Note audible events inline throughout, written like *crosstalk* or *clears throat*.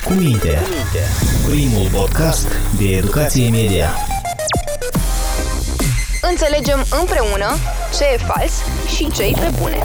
Cu minte. Primul podcast de educație media. Înțelegem împreună ce e fals și ce e pe bune.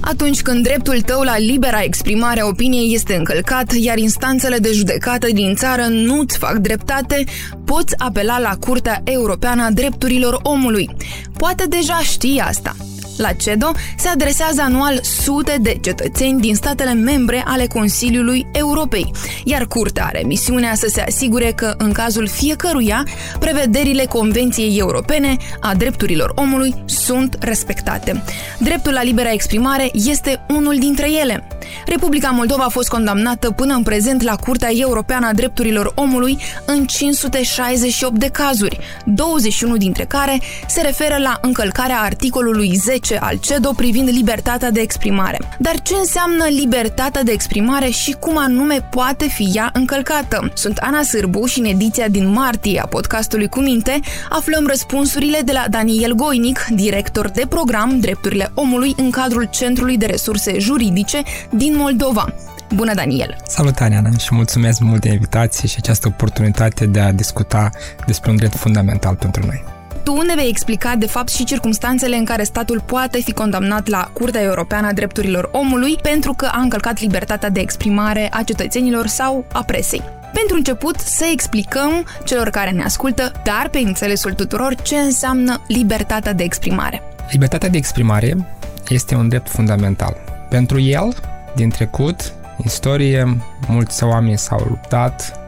Atunci când dreptul tău la libera exprimare a opiniei este încălcat, iar instanțele de judecată din țară nu-ți fac dreptate, poți apela la Curtea Europeană a Drepturilor Omului. Poate deja știi asta. La CEDO se adresează anual sute de cetățeni din statele membre ale Consiliului Europei, iar Curtea are misiunea să se asigure că, în cazul fiecăruia, prevederile Convenției Europene a drepturilor omului sunt respectate. Dreptul la libera exprimare este unul dintre ele. Republica Moldova a fost condamnată până în prezent la Curtea Europeană a Drepturilor Omului în 568 de cazuri, 21 dintre care se referă la încălcarea articolului 10 al CEDO privind libertatea de exprimare. Dar ce înseamnă libertatea de exprimare și cum anume poate fi ea încălcată? Sunt Ana Sârbu și în ediția din martie a podcastului Cu Minte aflăm răspunsurile de la Daniel Goinic, director de program Drepturile Omului în cadrul Centrului de Resurse Juridice din Moldova. Bună, Daniel! Salut, Ana, și mulțumesc mult de invitație și această oportunitate de a discuta despre un drept fundamental pentru noi. Tu ne vei explica, de fapt, și circumstanțele în care statul poate fi condamnat la Curtea Europeană a Drepturilor Omului pentru că a încălcat libertatea de exprimare a cetățenilor sau a presei. Pentru început, să explicăm celor care ne ascultă, dar pe înțelesul tuturor, ce înseamnă libertatea de exprimare. Libertatea de exprimare este un drept fundamental. Pentru el, din trecut, istorie, mulți oameni s-au luptat,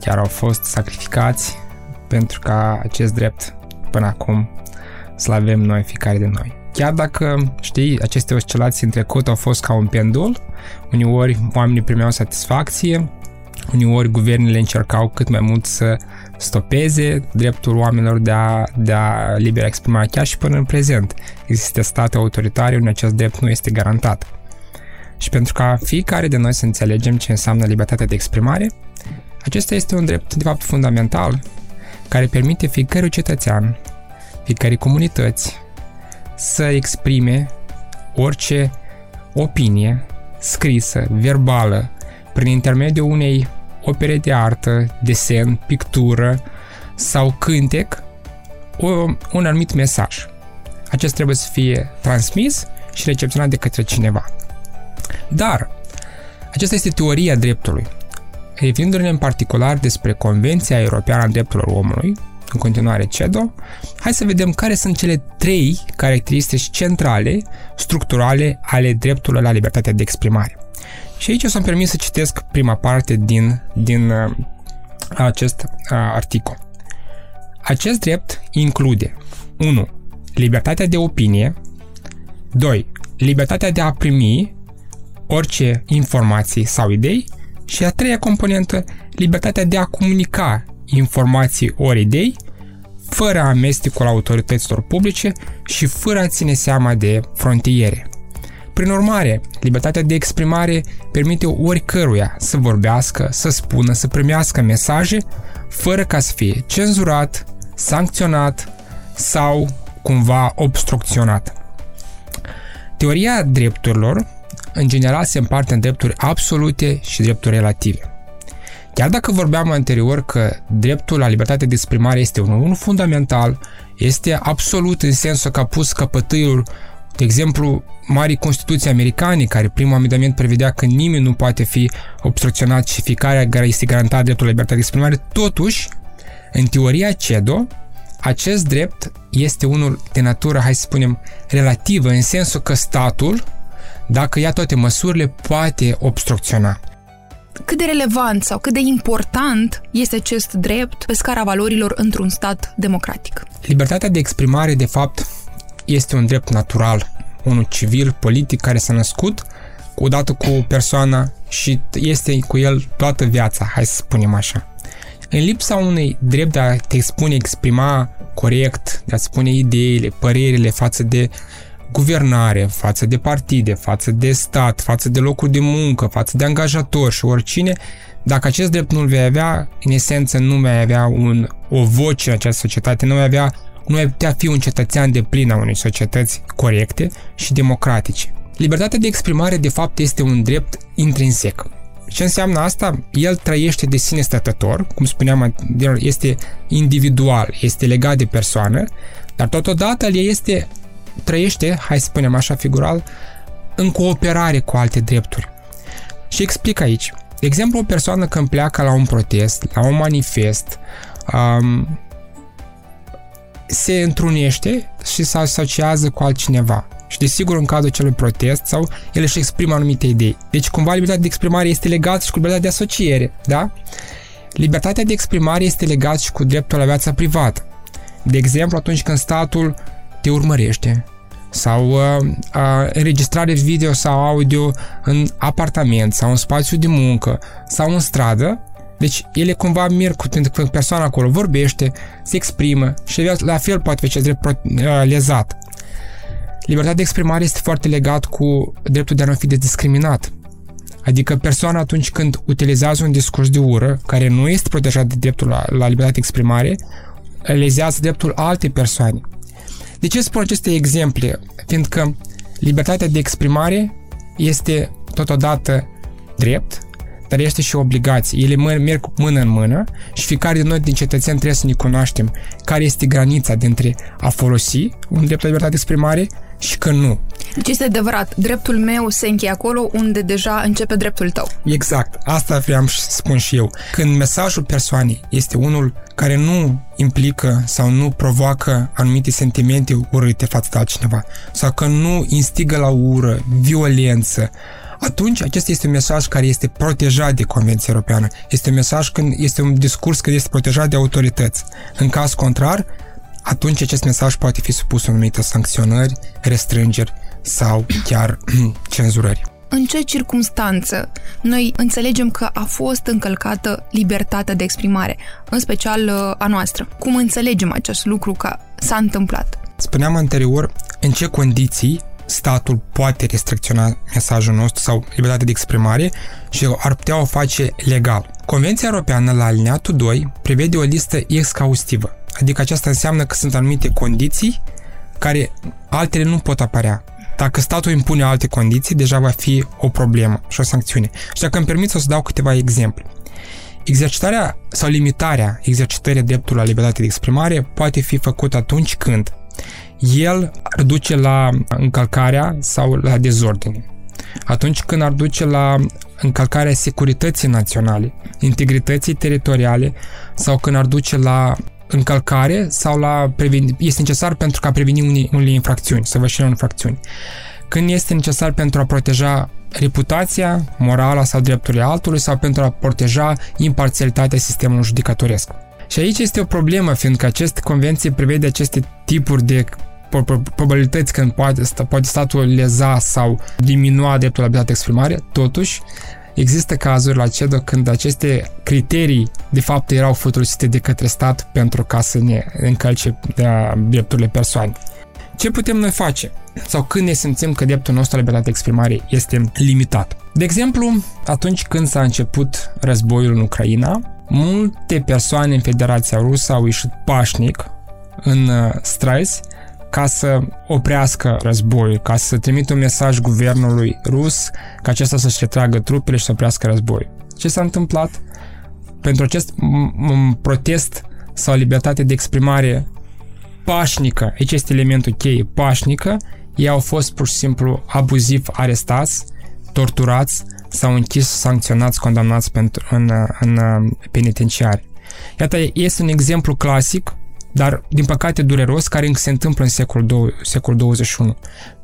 chiar au fost sacrificați pentru ca acest drept până acum să-l avem noi, fiecare de noi. Chiar dacă, știi, aceste oscilații în trecut au fost ca un pendul, uneori oamenii primeau satisfacție, uneori guvernele încercau cât mai mult să stopeze dreptul oamenilor de a, de a libera exprimare, chiar și până în prezent. Există state autoritare unde acest drept nu este garantat. Și pentru ca fiecare de noi să înțelegem ce înseamnă libertatea de exprimare, acesta este un drept, de fapt, fundamental, care permite fiecărui cetățean, fiecare comunități, să exprime orice opinie scrisă, verbală, prin intermediul unei opere de artă, desen, pictură sau cântec, o, un anumit mesaj. Acest trebuie să fie transmis și recepționat de către cineva. Dar, aceasta este teoria dreptului. Referindu-ne în particular despre Convenția Europeană a Drepturilor Omului, în continuare CEDO, hai să vedem care sunt cele trei caracteristici centrale, structurale ale dreptului la libertatea de exprimare. Și aici o să-mi permit să citesc prima parte din, din uh, acest uh, articol. Acest drept include 1. Libertatea de opinie 2. Libertatea de a primi orice informații sau idei și a treia componentă, libertatea de a comunica informații ori idei fără amestecul autorităților publice și fără a ține seama de frontiere. Prin urmare, libertatea de exprimare permite oricăruia să vorbească, să spună, să primească mesaje fără ca să fie cenzurat, sancționat sau cumva obstrucționat. Teoria drepturilor în general se împarte în drepturi absolute și drepturi relative. Chiar dacă vorbeam anterior că dreptul la libertate de exprimare este unul fundamental, este absolut în sensul că a pus căpătâiul de exemplu, mari Constituții americane, care primul amendament prevedea că nimeni nu poate fi obstrucționat și fiecare este garantat dreptul la libertate de exprimare, totuși, în teoria CEDO, acest drept este unul de natură, hai să spunem, relativă, în sensul că statul dacă ia toate măsurile, poate obstrucționa. Cât de relevant sau cât de important este acest drept pe scara valorilor într-un stat democratic? Libertatea de exprimare, de fapt, este un drept natural, unul civil, politic, care s-a născut odată cu persoana și este cu el toată viața, hai să spunem așa. În lipsa unui drept de a te expune, exprima corect, de a spune ideile, părerile față de guvernare, față de partide, față de stat, față de locuri de muncă, față de angajatori și oricine, dacă acest drept nu-l vei avea, în esență nu mai avea un, o voce în această societate, nu mai avea nu ai putea fi un cetățean de plin a unei societăți corecte și democratice. Libertatea de exprimare, de fapt, este un drept intrinsec. Ce înseamnă asta? El trăiește de sine stătător, cum spuneam, este individual, este legat de persoană, dar totodată el este, trăiește, hai să spunem așa figural, în cooperare cu alte drepturi. Și explic aici. De exemplu, o persoană când pleacă la un protest, la un manifest, um, se întrunește și se asociază cu altcineva. Și desigur în cazul acelui protest sau el își exprimă anumite idei. Deci cumva libertatea de exprimare este legată și cu libertatea de asociere, da? Libertatea de exprimare este legată și cu dreptul la viața privată. De exemplu, atunci când statul te urmărește, sau uh, uh, înregistrare video sau audio în apartament sau în spațiu de muncă sau în stradă, deci ele cumva merg cu când persoana acolo vorbește, se exprimă și la fel poate fi acest drept uh, lezat. Libertatea de exprimare este foarte legat cu dreptul de a nu fi discriminat. Adică persoana atunci când utilizează un discurs de ură, care nu este protejat de dreptul la, la libertate de exprimare, lezează dreptul altei persoane. De ce spun aceste exemple? Fiindcă libertatea de exprimare este totodată drept, dar este și obligație. Ele merg mână în mână și fiecare din noi din cetățeni trebuie să ne cunoaștem care este granița dintre a folosi un drept la libertate de exprimare și că nu. Deci este adevărat, dreptul meu se încheie acolo unde deja începe dreptul tău. Exact, asta vreau să spun și eu. Când mesajul persoanei este unul care nu implică sau nu provoacă anumite sentimente urâte față de altcineva sau că nu instigă la ură, violență, atunci acesta este un mesaj care este protejat de Convenția Europeană. Este un mesaj când este un discurs care este protejat de autorități. În caz contrar, atunci acest mesaj poate fi supus anumită sancționări, restrângeri sau chiar *clears throat* cenzurări. În ce circunstanță noi înțelegem că a fost încălcată libertatea de exprimare, în special uh, a noastră? Cum înțelegem acest lucru că s-a întâmplat? Spuneam anterior în ce condiții statul poate restricționa mesajul nostru sau libertatea de exprimare și ar putea o face legal. Convenția Europeană la alineatul 2 prevede o listă exhaustivă, adică aceasta înseamnă că sunt anumite condiții care altele nu pot apărea. Dacă statul impune alte condiții, deja va fi o problemă și o sancțiune. Și dacă îmi permit să dau câteva exemple. Exercitarea sau limitarea exercitării dreptului la libertate de exprimare poate fi făcută atunci când el ar duce la încălcarea sau la dezordine. Atunci când ar duce la încălcarea securității naționale, integrității teritoriale sau când ar duce la încălcare sau la preveni, este necesar pentru a preveni unele, unele infracțiuni, săvârșirea infracțiuni. Când este necesar pentru a proteja reputația, morala sau drepturile altului sau pentru a proteja imparțialitatea sistemului judicatoresc. Și aici este o problemă, fiindcă aceste convenții prevede aceste tipuri de probabilități când poate, poate statul leza sau diminua dreptul la libertate de exprimare, totuși există cazuri la CEDO când aceste criterii de fapt erau folosite de către stat pentru ca să ne încălce drepturile persoanei. Ce putem noi face? Sau când ne simțim că dreptul nostru la libertate de exprimare este limitat? De exemplu, atunci când s-a început războiul în Ucraina, multe persoane în Federația Rusă au ieșit pașnic în uh, străzi ca să oprească războiul, ca să trimită un mesaj guvernului rus ca acesta să-și retragă trupele și să oprească războiul. Ce s-a întâmplat? Pentru acest protest sau libertate de exprimare pașnică, aici este elementul cheie, pașnică, ei au fost pur și simplu abuziv arestați, torturați sau închis, sancționați, condamnați pentru, în, în penitenciari. Iată, este un exemplu clasic dar din păcate dureros, care încă se întâmplă în secolul, secolul 21.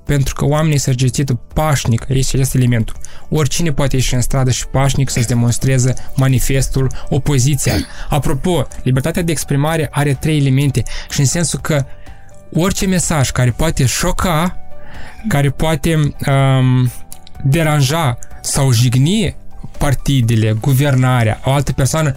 Pentru că oamenii se exercită pașnic, este acest elementul. Oricine poate ieși în stradă și pașnic să-ți demonstreze manifestul, opoziția. Apropo, libertatea de exprimare are trei elemente și în sensul că orice mesaj care poate șoca, care poate um, deranja sau jigni partidele, guvernarea, o altă persoană,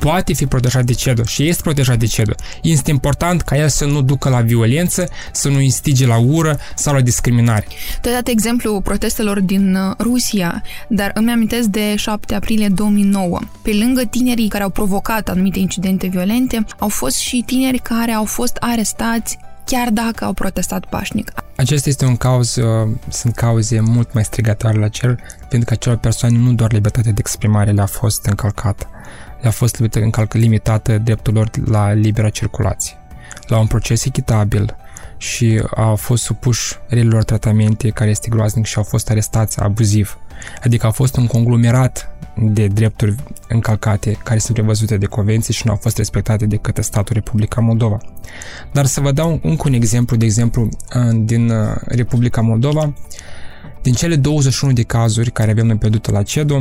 poate fi protejat de CEDO și este protejat de CEDO. Este important ca el să nu ducă la violență, să nu instige la ură sau la discriminare. Tu ai dat exemplu protestelor din uh, Rusia, dar îmi amintesc de 7 aprilie 2009. Pe lângă tinerii care au provocat anumite incidente violente, au fost și tineri care au fost arestați chiar dacă au protestat pașnic. Acesta este un cauz, uh, sunt cauze mult mai strigătoare la cer, pentru că acelor persoane nu doar libertatea de exprimare le-a fost încălcată, le-a fost limitată dreptul lor la libera circulație. La un proces echitabil, și au fost supuși relilor tratamente care este groaznic și au fost arestați abuziv. Adică a fost un conglomerat de drepturi încălcate care sunt prevăzute de convenții și nu au fost respectate de către statul Republica Moldova. Dar să vă dau încă un exemplu, de exemplu, din uh, Republica Moldova, din cele 21 de cazuri care avem noi pierdute la CEDO,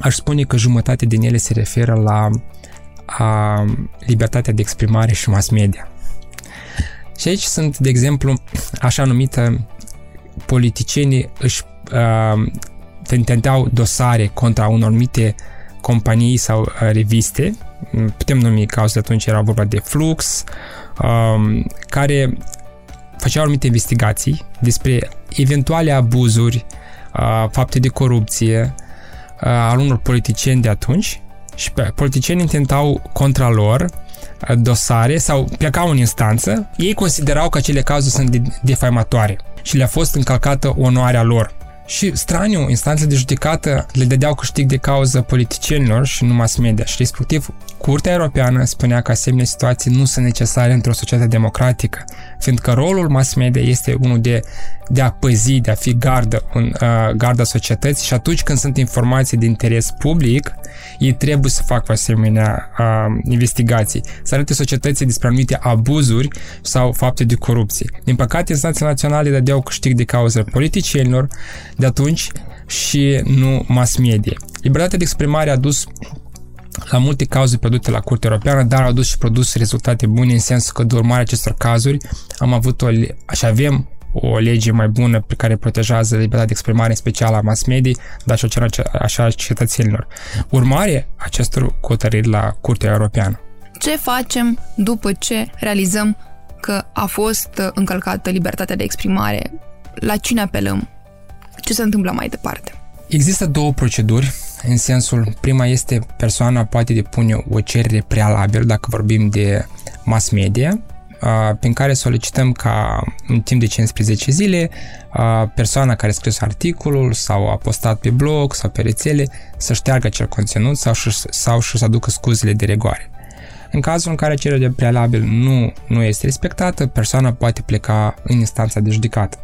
aș spune că jumătate din ele se referă la a libertatea de exprimare și mass media. Și aici sunt, de exemplu, așa numită politicienii își uh, intenteau dosare contra unor anumite companii sau uh, reviste, putem numi cauzele atunci, era vorba de Flux, uh, care făceau anumite investigații despre eventuale abuzuri, uh, fapte de corupție uh, al unor politicieni de atunci și politicienii intentau contra lor dosare sau plecau în instanță, ei considerau că acele cazuri sunt defamatoare și le-a fost încălcată onoarea lor. Și straniu, instanțele de judecată le dădeau câștig de cauză politicienilor și nu mass media și respectiv Curtea Europeană spunea că asemenea situații nu sunt necesare într-o societate democratică, fiindcă rolul mass media este unul de, de a păzi, de a fi gardă, un, uh, garda societății și atunci când sunt informații de interes public, ei trebuie să facă asemenea uh, investigații, să arate societății despre anumite abuzuri sau fapte de corupție. Din păcate, instanțele naționale dădeau câștig de cauză politicienilor de atunci și nu mass media. Libertatea de exprimare a dus la multe cauze pierdute la Curtea Europeană, dar au dus și produs rezultate bune în sensul că de urmare acestor cazuri am avut o, și avem o lege mai bună pe care protejează libertatea de exprimare în special a mass media, dar și o cer așa cetățenilor. Urmare acestor cotărâri la Curtea Europeană. Ce facem după ce realizăm că a fost încălcată libertatea de exprimare? La cine apelăm? Ce se întâmplă mai departe? Există două proceduri în sensul, prima este persoana poate depune o cerere prealabil dacă vorbim de mass media, prin care solicităm ca în timp de 15 zile persoana care a scris articolul sau a postat pe blog sau pe rețele să șteargă acel conținut sau, sau să aducă scuzele de regoare. În cazul în care cererea de prealabil nu, nu este respectată, persoana poate pleca în instanța de judecată.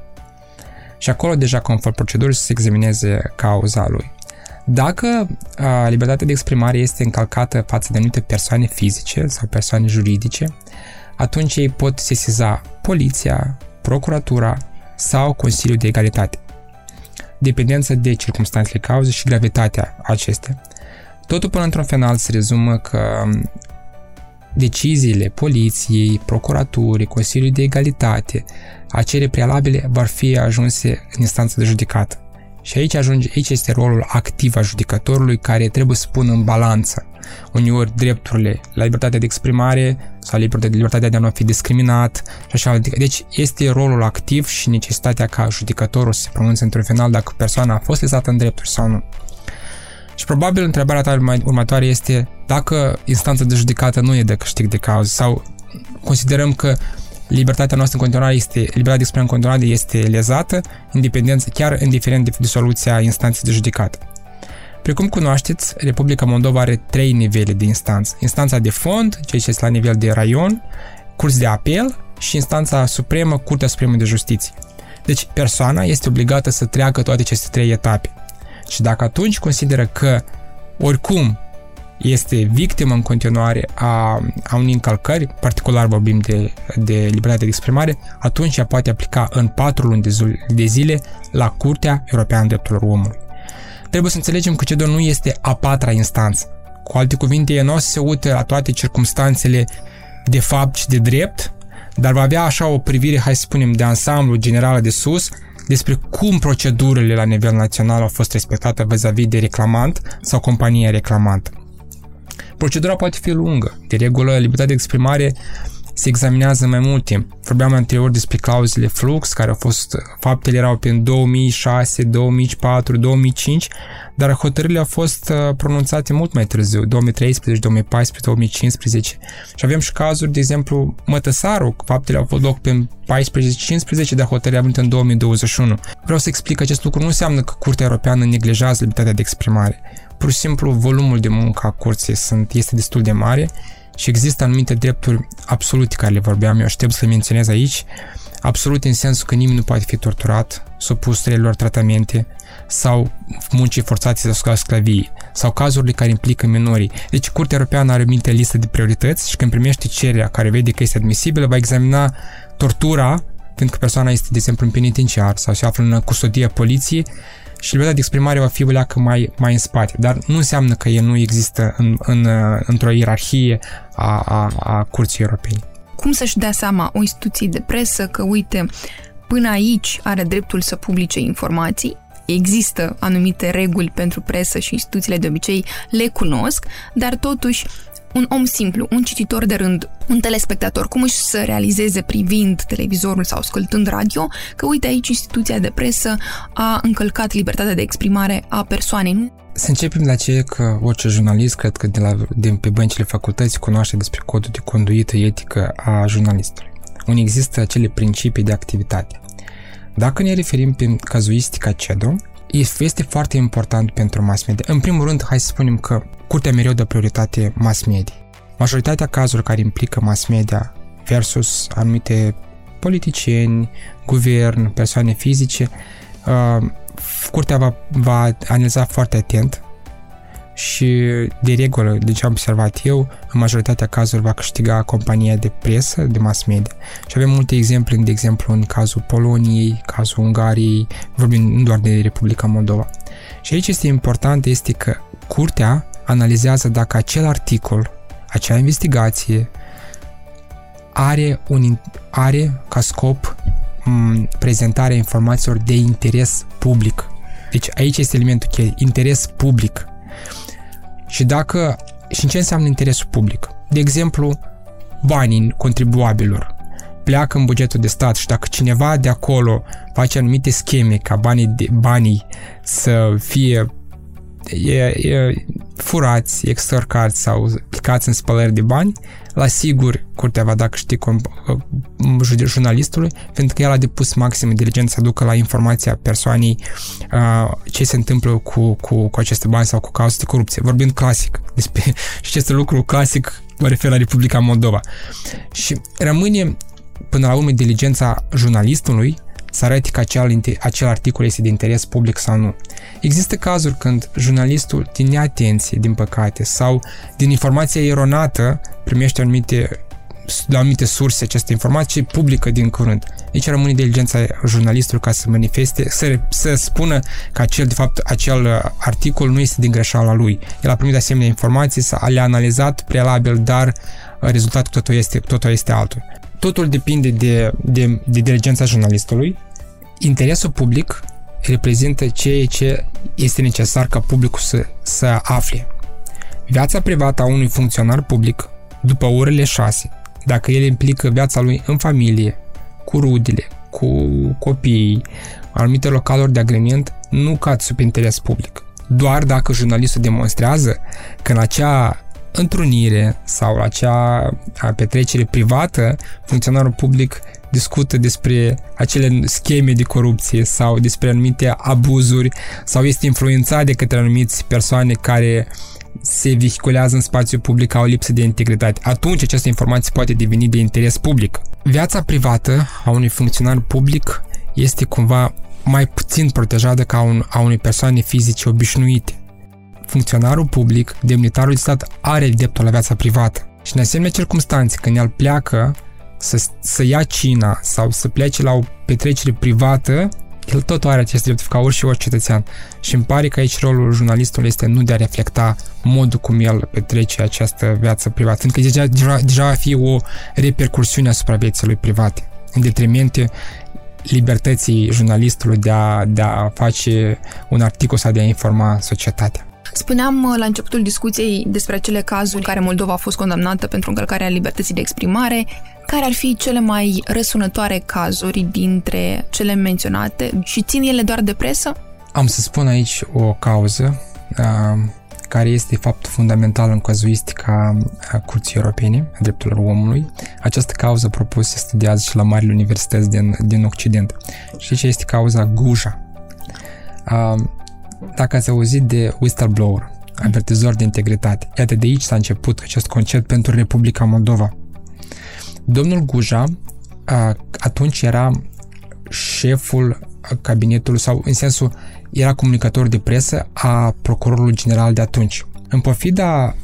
Și acolo, deja conform procedurii, să se examineze cauza lui. Dacă a, libertatea de exprimare este încălcată față de anumite persoane fizice sau persoane juridice, atunci ei pot sesiza poliția, procuratura sau Consiliul de Egalitate, dependență de circunstanțele cauzei și gravitatea acestea. Totul până într-un final se rezumă că deciziile poliției, procuraturii, Consiliului de Egalitate, acele prealabile vor fi ajunse în instanță de judecată. Și aici ajunge, aici este rolul activ a judecătorului care trebuie să pună în balanță uneori drepturile la libertatea de exprimare sau libertatea de a nu fi discriminat și așa. Deci este rolul activ și necesitatea ca judecătorul să se pronunțe într-un final dacă persoana a fost lezată în drepturi sau nu. Și probabil întrebarea ta următoare este dacă instanța de judecată nu e de câștig de cauză sau considerăm că libertatea noastră în continuare este, libertatea de exprimare în continuare este lezată, independență, chiar indiferent de, de soluția instanței de judecată. Precum cunoașteți, Republica Moldova are trei nivele de instanță. Instanța de fond, ceea ce este la nivel de raion, curs de apel și instanța supremă, Curtea Supremă de Justiție. Deci persoana este obligată să treacă toate aceste trei etape. Și dacă atunci consideră că oricum este victimă în continuare a, a unei încălcări, particular vorbim de, de libertate de exprimare, atunci ea poate aplica în patru luni de, de zile la Curtea Europeană Drepturilor Omului. Trebuie să înțelegem că CEDO nu este a patra instanță. Cu alte cuvinte, ea nu o să se uită la toate circumstanțele de fapt și de drept, dar va avea așa o privire, hai să spunem, de ansamblu generală de sus, despre cum procedurile la nivel național au fost respectate vis-a-vis de reclamant sau compania reclamantă. Procedura poate fi lungă. De regulă, libertatea de exprimare se examinează mai mult timp. Vorbeam anterior despre clauzele flux, care au fost, faptele erau pe 2006, 2004, 2005, dar hotărârile au fost uh, pronunțate mult mai târziu, 2013, 2014, 2015. Și avem și cazuri, de exemplu, Mătăsaru, faptele au avut loc pe 14-15, dar hotărârea a venit în 2021. Vreau să explic că acest lucru nu înseamnă că Curtea Europeană neglijează libertatea de exprimare. Pur și simplu, volumul de muncă a curții sunt, este destul de mare și există anumite drepturi absolute care le vorbeam, eu aștept să le menționez aici, absolut în sensul că nimeni nu poate fi torturat, supus strelilor tratamente sau muncii forțate sau sclavii sau cazurile care implică minorii. Deci Curtea Europeană are minte listă de priorități și când primește cererea care vede că este admisibilă, va examina tortura, pentru că persoana este, de exemplu, în penitenciar sau se află în custodia poliției și libertatea de exprimare va fi o mai, mai în spate. Dar nu înseamnă că el nu există în, în, într-o ierarhie a, a, a Curții Europene. Cum să-și dea seama o instituție de presă că, uite, până aici are dreptul să publice informații, există anumite reguli pentru presă și instituțiile de obicei le cunosc, dar totuși un om simplu, un cititor de rând, un telespectator, cum își să realizeze privind televizorul sau ascultând radio, că uite aici instituția de presă a încălcat libertatea de exprimare a persoanei. Să începem la ce că orice jurnalist, cred că de la, din pe băncile facultății, cunoaște despre codul de conduită etică a jurnalistului. Unde există acele principii de activitate. Dacă ne referim pe cazuistica CEDO, este foarte important pentru mass media. În primul rând, hai să spunem că curtea mereu dă prioritate mass media. Majoritatea cazurilor care implică mass media versus anumite politicieni, guvern, persoane fizice, uh, curtea va, va analiza foarte atent și de regulă, de ce am observat eu, în majoritatea cazurilor va câștiga compania de presă, de mass media. Și avem multe exemple, de exemplu în cazul Poloniei, cazul Ungariei, vorbim nu doar de Republica Moldova. Și aici este important este că curtea analizează dacă acel articol, acea investigație are, un, are ca scop m, prezentarea informațiilor de interes public. Deci aici este elementul cheie, interes public. Și dacă și ce înseamnă interesul public? De exemplu, banii contribuabilor pleacă în bugetul de stat și dacă cineva de acolo face anumite scheme ca banii, de, banii să fie e, e, furați, extorcați sau plicați în spălări de bani, la sigur curtea va da câștig jurnalistului, pentru că el a depus maximă diligență să ducă la informația persoanei uh, ce se întâmplă cu, cu, cu aceste bani sau cu cauze de corupție. Vorbind clasic despre *laughs* și acest lucru clasic mă refer la Republica Moldova. Și rămâne până la urmă diligența jurnalistului să arate că acel, acel articol este de interes public sau nu. Există cazuri când jurnalistul din neatenție, din păcate, sau din informația eronată primește anumite la anumite surse această informație publică din curând. Aici rămâne inteligența jurnalistului ca să manifeste, să, să spună că acel, de fapt, acel articol nu este din greșeala lui. El a primit asemenea informații, le-a analizat prealabil, dar rezultatul totul este, totul este altul. Totul depinde de, de, de diligența jurnalistului. Interesul public reprezintă ceea ce este necesar ca publicul să, să afle. Viața privată a unui funcționar public, după orele 6, dacă el implică viața lui în familie, cu rudele, cu copiii, anumite localuri de agrement, nu cad sub interes public. Doar dacă jurnalistul demonstrează că în acea întrunire sau la acea petrecere privată, funcționarul public discută despre acele scheme de corupție sau despre anumite abuzuri sau este influențat de către anumiți persoane care se vehiculează în spațiu public au lipsă de integritate. Atunci această informație poate deveni de interes public. Viața privată a unui funcționar public este cumva mai puțin protejată ca un, a unei persoane fizice obișnuite. Funcționarul public, demnitarul de stat, are dreptul la viața privată. Și în asemenea circunstanțe, când el pleacă să, să ia cina sau să plece la o petrecere privată, el tot are acest drept ca orice orice cetățean. Și îmi pare că aici rolul jurnalistului este nu de a reflecta modul cum el petrece această viață privată, pentru că deja, deja, deja va fi o repercursiune asupra vieții lui private, în detrimente libertății jurnalistului de a, de a face un articol sau de a informa societatea. Spuneam uh, la începutul discuției despre acele cazuri în care Moldova a fost condamnată pentru încălcarea libertății de exprimare, care ar fi cele mai răsunătoare cazuri dintre cele menționate și țin ele doar de presă? Am să spun aici o cauză uh, care este fapt fundamental în cazuistica Curții Europene a Drepturilor Omului. Această cauză propusă se studiază și la marile universități din, din Occident. Și ce este cauza Guja. Uh, dacă ați auzit de whistleblower, avertizor de integritate, iată de aici s-a început acest concept pentru Republica Moldova. Domnul Guja atunci era șeful cabinetului sau în sensul era comunicator de presă a procurorului general de atunci. În pofida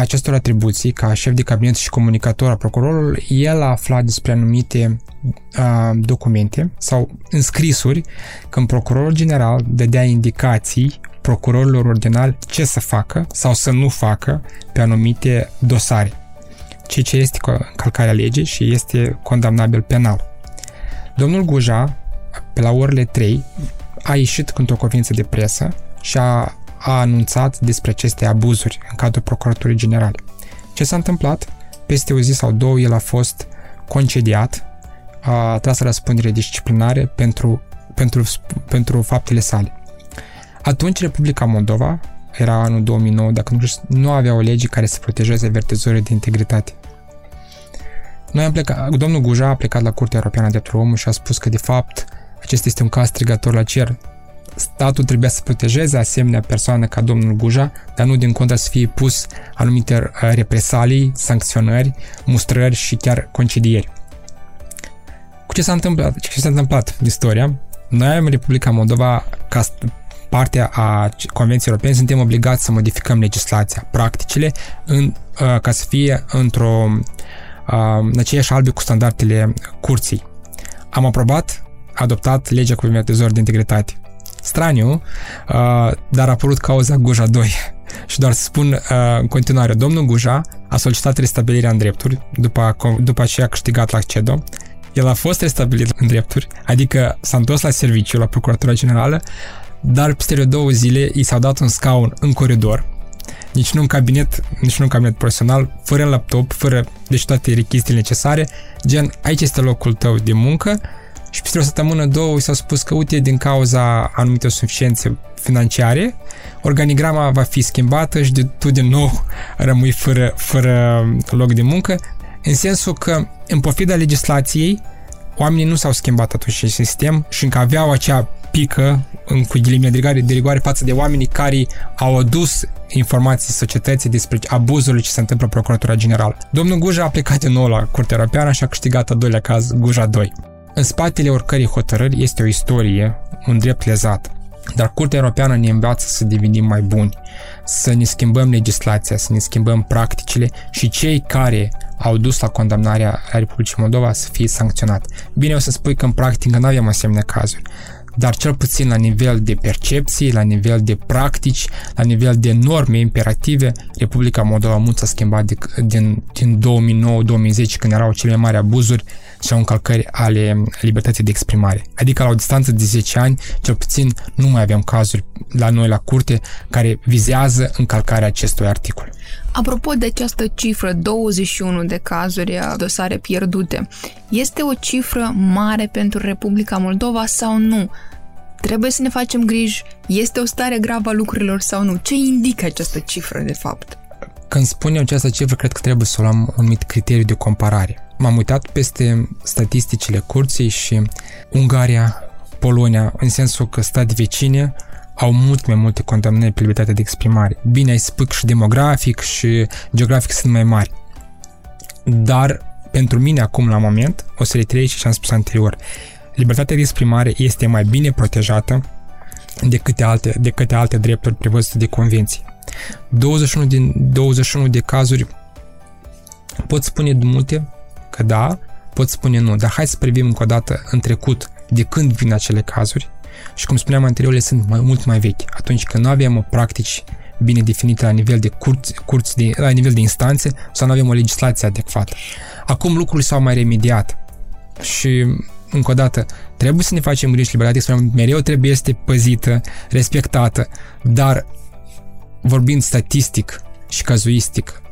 acestor atribuții, ca șef de cabinet și comunicator a procurorului, el a aflat despre anumite uh, documente sau înscrisuri când procurorul general dădea indicații procurorilor ordinari ce să facă sau să nu facă pe anumite dosare, ceea ce este calcarea legii și este condamnabil penal. Domnul Guja, pe la orele 3, a ieșit într-o conferință de presă și a, a anunțat despre aceste abuzuri în cadrul Procuraturii Generale. Ce s-a întâmplat? Peste o zi sau două el a fost concediat, a tras răspundere disciplinare pentru, pentru, pentru faptele sale. Atunci Republica Moldova, era anul 2009, dacă nu știu, nu avea o lege care să protejeze avertizorii de integritate. Noi am plecat, domnul Guja a plecat la Curtea Europeană a Drepturilor Omului și a spus că, de fapt, acesta este un caz strigator la cer. Statul trebuia să protejeze asemenea persoană ca domnul Guja, dar nu din contră să fie pus anumite uh, represalii, sancționări, mustrări și chiar concedieri. Cu ce s-a întâmplat? Ce s-a întâmplat în istoria? Noi în Republica Moldova, ca parte a Convenției Europene, suntem obligați să modificăm legislația, practicile, în, uh, ca să fie într-o uh, în aceeași albe cu standardele curții. Am aprobat adoptat legea cu de integritate. Straniu, uh, dar a apărut cauza Guja 2. *laughs* Și doar să spun uh, în continuare, domnul Guja a solicitat restabilirea în drepturi, după, după aceea a câștigat la accedo. El a fost restabilit în drepturi, adică s-a întors la serviciu, la Procuratura Generală, dar peste două zile i s-a dat un scaun în coridor, nici nu în cabinet, nici nu în cabinet profesional, fără laptop, fără deci toate rechizitele necesare, gen aici este locul tău de muncă, și peste o săptămână, două, i s-a spus că, uite, din cauza anumitor suficiențe financiare, organigrama va fi schimbată și de, tu din nou rămâi fără, fără loc de muncă, în sensul că, în pofida legislației, oamenii nu s-au schimbat atunci în sistem și încă aveau acea pică în cu ghilimele de rigoare, de rigoare față de oamenii care au adus informații societății despre abuzurile ce se întâmplă în Procuratura Generală. Domnul Guja a plecat din nou la Curtea Europeană și a câștigat a doilea caz, Guja 2. În spatele oricărei hotărâri este o istorie, un drept lezat. Dar Curtea Europeană ne învață să devenim mai buni, să ne schimbăm legislația, să ne schimbăm practicile și cei care au dus la condamnarea Republicii Moldova să fie sancționat. Bine, o să spui că în practică nu avem asemenea cazuri, dar cel puțin la nivel de percepții, la nivel de practici, la nivel de norme imperative, Republica Moldova mult s-a schimbat de, din, din 2009-2010 când erau cele mai mari abuzuri sau încălcări ale libertății de exprimare. Adică la o distanță de 10 ani, cel puțin nu mai avem cazuri la noi la curte care vizează încălcarea acestui articol. Apropo de această cifră, 21 de cazuri dosare pierdute, este o cifră mare pentru Republica Moldova sau nu? Trebuie să ne facem griji? Este o stare gravă a lucrurilor sau nu? Ce indică această cifră, de fapt? Când spunem această cifră, cred că trebuie să o luăm un anumit criteriu de comparare. M-am uitat peste statisticile curții și Ungaria, Polonia, în sensul că state vecine au mult mai multe condamnări pe libertatea de exprimare. Bine, ai spus și demografic și geografic sunt mai mari. Dar pentru mine acum la moment, o să retrei și ce am spus anterior, libertatea de exprimare este mai bine protejată decât alte, decât alte drepturi prevăzute de convenție. 21 din 21 de cazuri pot spune de multe că da, pot spune nu, dar hai să privim încă o dată în trecut de când vin acele cazuri și cum spuneam anterior, ele sunt mai, mult mai vechi. Atunci când nu avem practici bine definite la nivel de curți, curți de, la nivel de instanțe sau nu avem o legislație adecvată. Acum lucrurile s-au mai remediat și încă o dată, trebuie să ne facem griji, libertatea mereu trebuie este păzită, respectată, dar vorbind statistic și cazuistic, uh,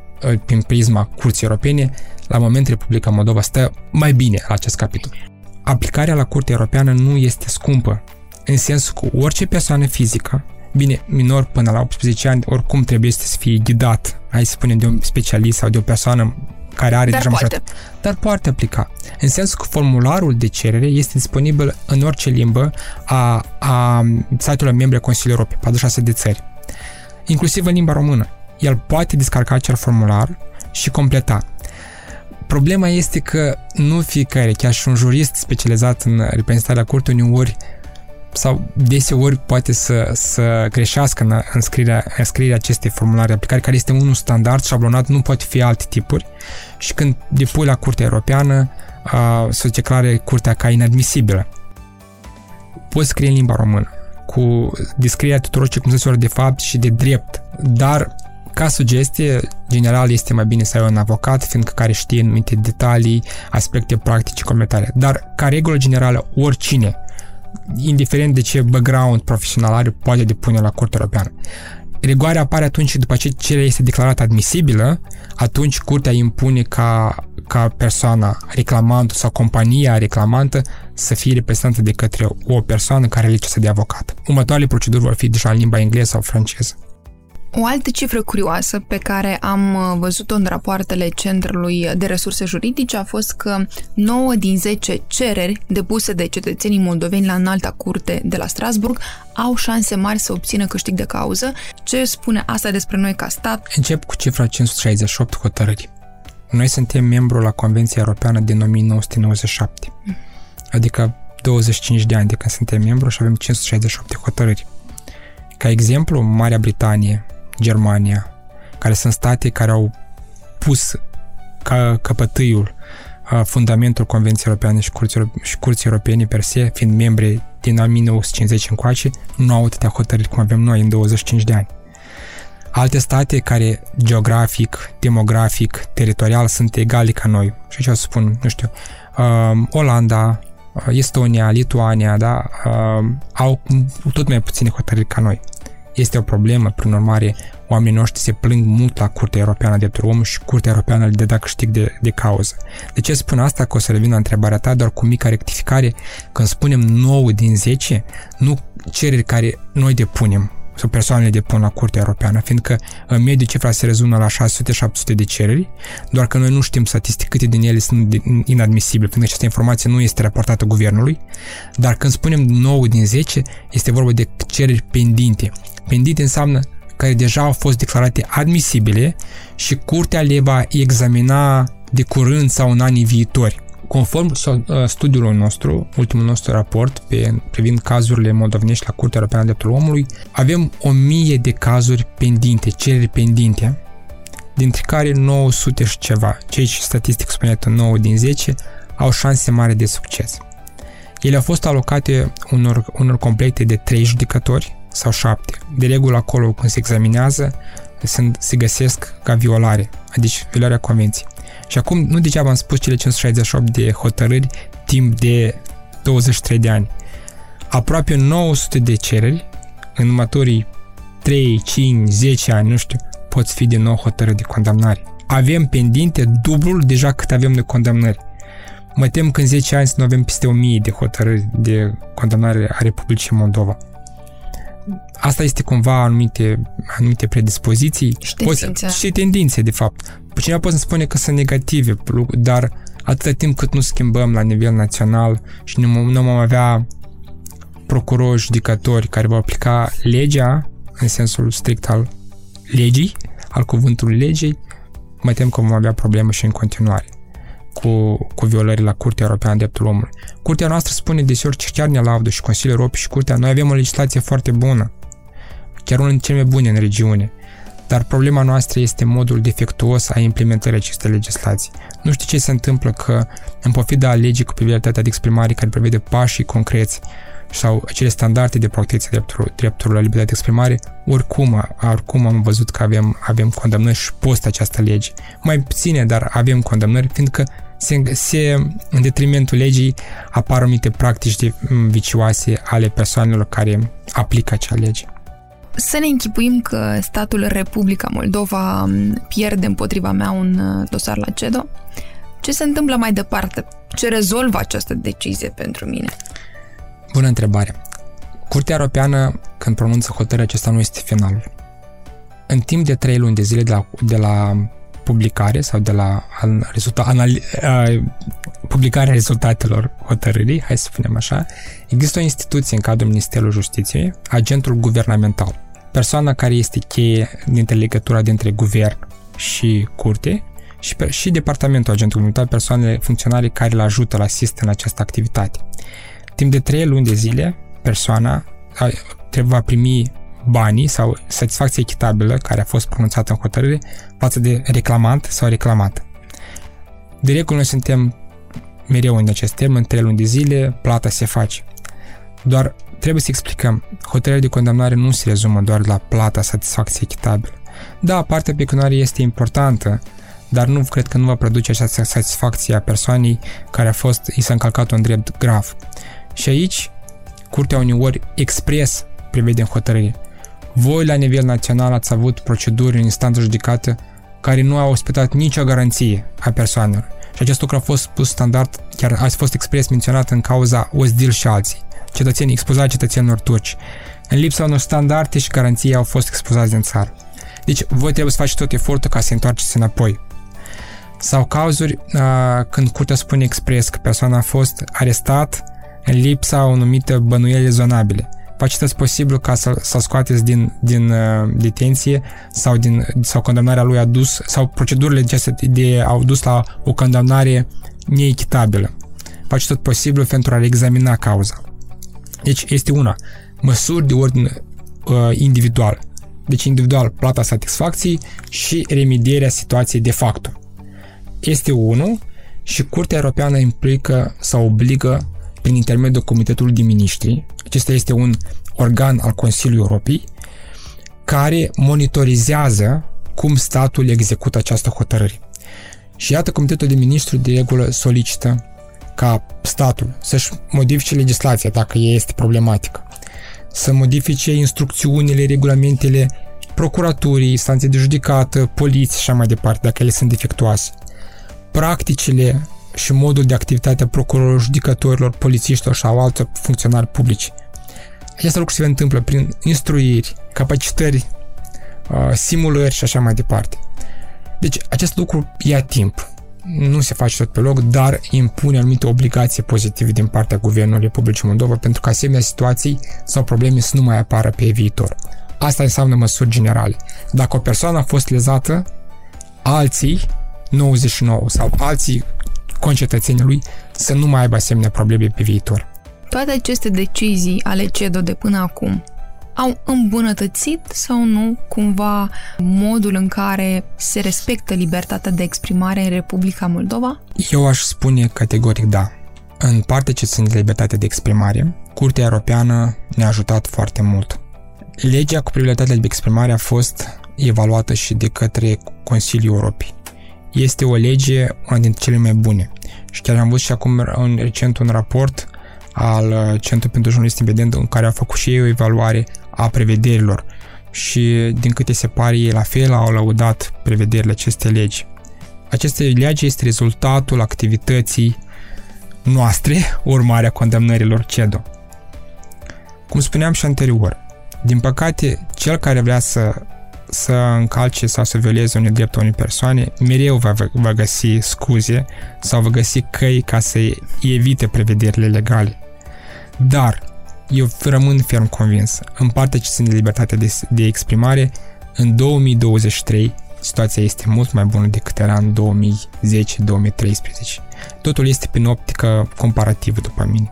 prin prisma Curții Europene, la moment Republica Moldova stă mai bine la acest capitol. Aplicarea la Curtea Europeană nu este scumpă, în sensul că orice persoană fizică, bine, minor până la 18 ani, oricum trebuie să fie ghidat, hai să spunem, de un specialist sau de o persoană care are Dar deja poate. majoritate. Dar poate aplica. În sensul că formularul de cerere este disponibil în orice limbă a, a site-urilor membre Consiliului Europei, 46 de țări, inclusiv în limba română. El poate descarca acel formular și completa. Problema este că nu fiecare, chiar și un jurist specializat în reprezentarea curții, uneori sau deseori poate să, să greșească în înscrierea, înscrierea acestei formulare de aplicare, care este unul standard, șablonat, nu poate fi alte tipuri și când depui la Curtea Europeană, uh, se declare Curtea ca inadmisibilă. Poți scrie în limba română, cu descrierea tuturor circunstanțelor de fapt și de drept, dar ca sugestie, general este mai bine să ai un avocat, fiindcă care știe anumite detalii, aspecte practice completare. Dar, ca regulă generală, oricine, indiferent de ce background profesional are, poate depune la Curtea Europeană. Rigoarea apare atunci după ce cererea este declarată admisibilă, atunci curtea impune ca, ca persoana reclamantă sau compania reclamantă să fie reprezentată de către o persoană care are licență de avocat. Următoarele proceduri vor fi deja în limba engleză sau franceză. O altă cifră curioasă pe care am uh, văzut-o în rapoartele Centrului de Resurse Juridice a fost că 9 din 10 cereri depuse de cetățenii moldoveni la înalta curte de la Strasburg au șanse mari să obțină câștig de cauză. Ce spune asta despre noi ca stat? Încep cu cifra 568 hotărâri. Noi suntem membru la Convenția Europeană din 1997, adică 25 de ani de când suntem membru și avem 568 de hotărâri. Ca exemplu, Marea Britanie, Germania, care sunt state care au pus ca căpătâiul fundamentul Convenției Europeane și Curții, și Curții Europene per se, fiind membri din 1950 încoace, nu au atâtea hotărâri cum avem noi în 25 de ani. Alte state care geografic, demografic, teritorial sunt egale ca noi. Și ce o să spun, nu știu, uh, Olanda, Estonia, Lituania, da, uh, au tot mai puține hotărâri ca noi. Este o problemă, prin urmare, oamenii noștri se plâng mult la Curtea Europeană de Drepturi Omului și Curtea Europeană le dă câștig de, de cauză. De ce spun asta? Că o să revin la întrebarea ta, doar cu mica rectificare. Când spunem 9 din 10, nu cereri care noi depunem, sau persoanele depun la Curtea Europeană, fiindcă în medie cifra se rezumă la 600-700 de cereri, doar că noi nu știm statistic câte din ele sunt inadmisibile, fiindcă această informație nu este raportată guvernului, dar când spunem 9 din 10, este vorba de cereri pendinte. Pendinte înseamnă care deja au fost declarate admisibile și curtea le va examina de curând sau în anii viitori. Conform studiului nostru, ultimul nostru raport pe, privind cazurile moldovenești la Curtea Europeană a Drepturilor Omului, avem o mie de cazuri pendinte, cereri pendinte, dintre care 900 și ceva, cei ce statistic spuneată 9 din 10, au șanse mari de succes. Ele au fost alocate unor, unor complete de 3 judecători sau 7. De regulă acolo când se examinează sunt, se găsesc ca violare, adică violarea convenției. Și acum nu degeaba am spus cele 568 de hotărâri timp de 23 de ani. Aproape 900 de cereri în următorii 3, 5, 10 ani, nu știu, poți fi din nou hotărâri de condamnare. Avem pendinte dublul deja cât avem de condamnări. Mă tem că în 10 ani să nu avem peste 1000 de hotărâri de condamnare a Republicii Moldova. Asta este cumva anumite, anumite predispoziții și tendințe. și tendințe, de fapt. Cineva poate să spune că sunt negative, dar atâta timp cât nu schimbăm la nivel național și nu, nu vom avea procurori, judecători care vor aplica legea în sensul strict al legii, al cuvântului legii, mă tem că vom avea probleme și în continuare cu, cu violări la Curtea Europeană a Drepturilor Omului. Curtea noastră spune deseori că chiar ne laudă și Consiliul Europei și Curtea, noi avem o legislație foarte bună, chiar una dintre cele mai bune în regiune, dar problema noastră este modul defectuos a implementării acestei legislații. Nu știu ce se întâmplă că, în pofida legii cu libertatea de exprimare care prevede pașii concreți sau acele standarde de protecție drepturilor, drepturilor la libertate de exprimare, oricum, oricum am văzut că avem, avem condamnări și post această lege. Mai puține, dar avem condamnări, fiindcă se, se, în detrimentul legii apar anumite practici de, vicioase ale persoanelor care aplică acea lege. Să ne închipuim că statul Republica Moldova pierde împotriva mea un uh, dosar la CEDO. Ce se întâmplă mai departe? Ce rezolvă această decizie pentru mine? Bună întrebare. Curtea Europeană, când pronunță hotărârea, acesta nu este finalul. În timp de trei luni de zile de la, de la publicare sau de la rezulta, anali, uh, publicarea rezultatelor hotărârii, hai să spunem așa, există o instituție în cadrul Ministerului Justiției, agentul guvernamental, persoana care este cheie dintre legătura dintre guvern și curte și, și departamentul agentului guvernamental, persoanele funcționare care îl ajută, îl asistă în această activitate. Timp de trei luni de zile, persoana trebuie va primi banii sau satisfacție echitabilă care a fost pronunțată în hotărâre față de reclamant sau reclamat. De regulă noi suntem mereu în acest termen, trei luni de zile, plata se face. Doar trebuie să explicăm, hotărârea de condamnare nu se rezumă doar la plata satisfacție echitabilă. Da, partea pecuniară este importantă, dar nu cred că nu va produce această satisfacție a persoanei care a fost, i s-a încălcat un drept grav. Și aici, Curtea uneori expres prevede în hotărâre voi, la nivel național, ați avut proceduri în instanță judecată care nu au ospitat nicio garanție a persoanelor. Și acest lucru a fost pus standard, chiar a fost expres menționat în cauza Ozdil și alții, cetățenii expuzați cetățenilor turci. În lipsa unor standarde și garanții au fost expuzați din țară. Deci, voi trebuie să faceți tot efortul ca să întoarceți înapoi. Sau cauzuri când curtea spune expres că persoana a fost arestat în lipsa o numită bănuiele zonabile – faceți posibil ca să, să scoateți din, din uh, detenție sau, din, sau condamnarea lui a dus sau procedurile acestea de au dus la o condamnare neechitabilă. Faceți tot posibil pentru a examina cauza. Deci este una, măsuri de ordine uh, individual. Deci individual plata satisfacției și remedierea situației de facto. Este unul și Curtea Europeană implică sau obligă prin intermediul Comitetului de Ministri. Acesta este un organ al Consiliului Europei care monitorizează cum statul execută această hotărâre. Și iată, Comitetul de Ministri de regulă solicită ca statul să-și modifice legislația dacă ea este problematică, să modifice instrucțiunile, regulamentele procuraturii, instanțe de judecată, poliție și așa mai departe, dacă ele sunt defectuoase. Practicile și modul de activitate a procurorilor, judecătorilor, polițiștilor sau altor funcționari publici. Acest lucru se întâmplă prin instruiri, capacitări, uh, simulări și așa mai departe. Deci acest lucru ia timp. Nu se face tot pe loc, dar impune anumite obligații pozitive din partea Guvernului Republicii Moldova pentru ca asemenea situații sau probleme să nu mai apară pe viitor. Asta înseamnă măsuri generale. Dacă o persoană a fost lezată, alții 99 sau alții concetățenii lui să nu mai aibă asemenea probleme pe viitor. Toate aceste decizii ale CEDO de până acum au îmbunătățit sau nu cumva modul în care se respectă libertatea de exprimare în Republica Moldova? Eu aș spune categoric da. În partea ce sunt libertatea de exprimare, Curtea Europeană ne-a ajutat foarte mult. Legea cu prioritatea de exprimare a fost evaluată și de către Consiliul Europei este o lege una dintre cele mai bune. Și chiar am văzut și acum în recent un raport al uh, Centrului pentru Jurnalist Independent în care a făcut și ei o evaluare a prevederilor și din câte se pare ei la fel au laudat prevederile acestei legi. Aceste lege este rezultatul activității noastre, urmarea condamnărilor CEDO. Cum spuneam și anterior, din păcate, cel care vrea să să încalce sau să violeze unui drept a unei persoane, mereu va, va găsi scuze sau va găsi căi ca să evite prevederile legale. Dar eu rămân ferm convins, în partea ce ține de libertatea de, de exprimare, în 2023 situația este mult mai bună decât era în 2010-2013. Totul este prin optică comparativă, după mine.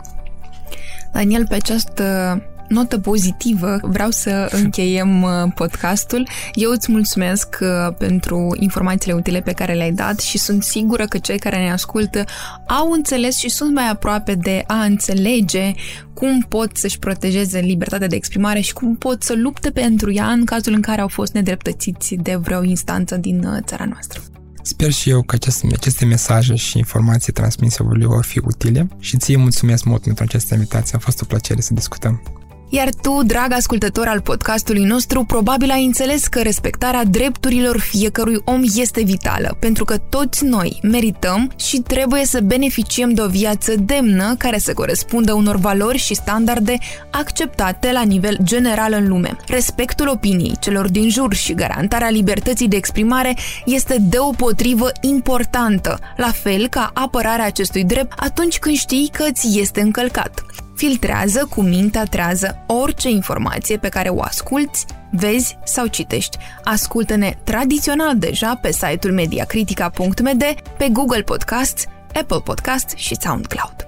Daniel, pe această notă pozitivă vreau să încheiem uh, podcastul. Eu îți mulțumesc uh, pentru informațiile utile pe care le-ai dat și sunt sigură că cei care ne ascultă au înțeles și sunt mai aproape de a înțelege cum pot să-și protejeze libertatea de exprimare și cum pot să lupte pentru ea în cazul în care au fost nedreptățiți de vreo instanță din uh, țara noastră. Sper și eu că aceste, aceste mesaje și informații transmise vor fi utile și ție mulțumesc mult pentru această invitație. A fost o plăcere să discutăm. Iar tu, drag ascultător al podcastului nostru, probabil ai înțeles că respectarea drepturilor fiecărui om este vitală, pentru că toți noi merităm și trebuie să beneficiem de o viață demnă care să corespundă unor valori și standarde acceptate la nivel general în lume. Respectul opiniei celor din jur și garantarea libertății de exprimare este deopotrivă importantă, la fel ca apărarea acestui drept atunci când știi că ți este încălcat. Filtrează cu mintea trează orice informație pe care o asculți, vezi sau citești. Ascultă-ne tradițional deja pe site-ul mediacritica.md, pe Google Podcasts, Apple Podcasts și SoundCloud.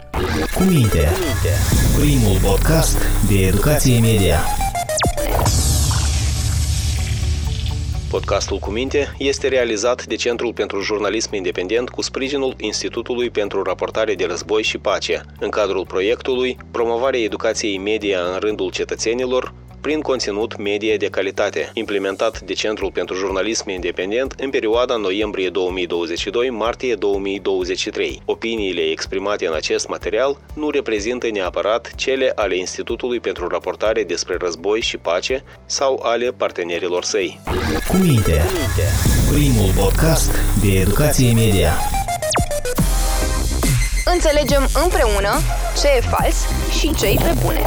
Cu minte, primul podcast de educație media. Podcastul cu minte este realizat de Centrul pentru Jurnalism Independent cu sprijinul Institutului pentru Raportare de Război și Pace, în cadrul proiectului Promovarea educației media în rândul cetățenilor, prin conținut media de calitate, implementat de Centrul pentru Jurnalism Independent în perioada noiembrie 2022-martie 2023. Opiniile exprimate în acest material nu reprezintă neapărat cele ale Institutului pentru Raportare despre Război și Pace sau ale partenerilor săi. Cu minte, primul podcast de educație media. Înțelegem împreună ce e fals și ce îi prepune.